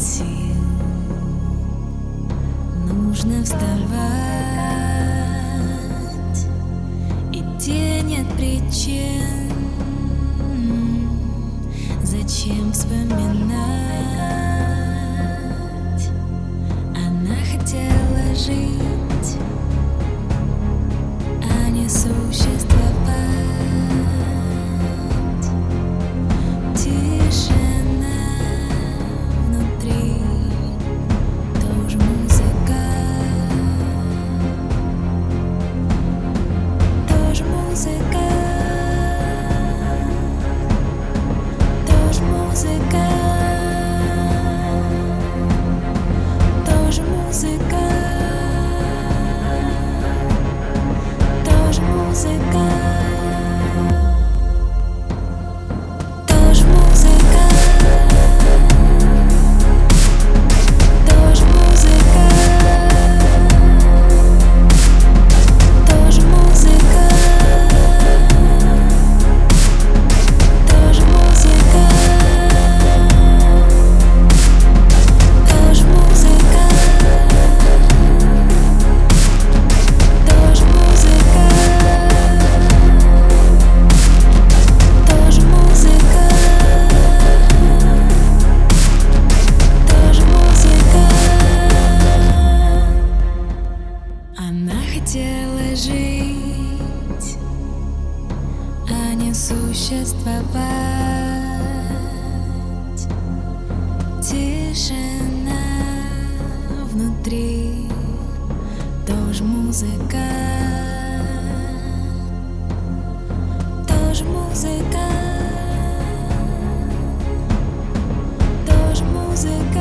нет сил, нужно вставать, и идти нет причин, зачем вспоминать, она хотела жить, а не существовать. хотела жить, а не существовать. Тишина внутри, тоже музыка, тоже музыка, тоже музыка.